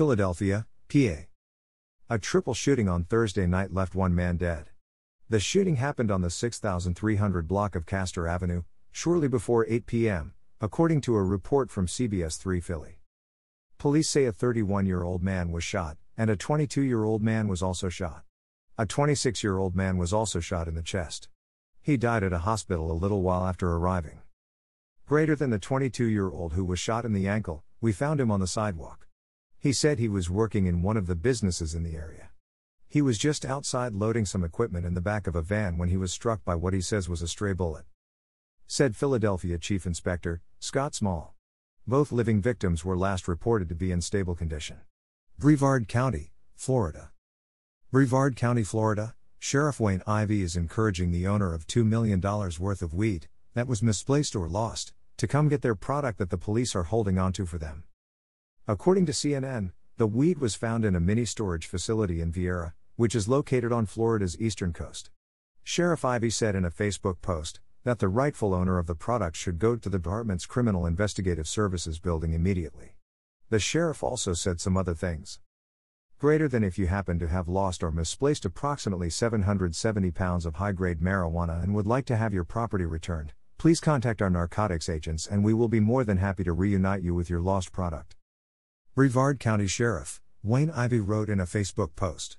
Philadelphia, PA. A triple shooting on Thursday night left one man dead. The shooting happened on the 6300 block of Castor Avenue, shortly before 8 p.m., according to a report from CBS 3 Philly. Police say a 31 year old man was shot, and a 22 year old man was also shot. A 26 year old man was also shot in the chest. He died at a hospital a little while after arriving. Greater than the 22 year old who was shot in the ankle, we found him on the sidewalk. He said he was working in one of the businesses in the area. He was just outside loading some equipment in the back of a van when he was struck by what he says was a stray bullet. Said Philadelphia Chief Inspector, Scott Small. Both living victims were last reported to be in stable condition. Brevard County, Florida. Brevard County, Florida, Sheriff Wayne Ivey is encouraging the owner of $2 million worth of weed, that was misplaced or lost, to come get their product that the police are holding onto for them. According to CNN, the weed was found in a mini storage facility in Viera, which is located on Florida's eastern coast. Sheriff Ivey said in a Facebook post that the rightful owner of the product should go to the department's Criminal Investigative Services building immediately. The sheriff also said some other things. Greater than if you happen to have lost or misplaced approximately 770 pounds of high grade marijuana and would like to have your property returned, Please contact our narcotics agents and we will be more than happy to reunite you with your lost product. Brevard County Sheriff, Wayne Ivey wrote in a Facebook post.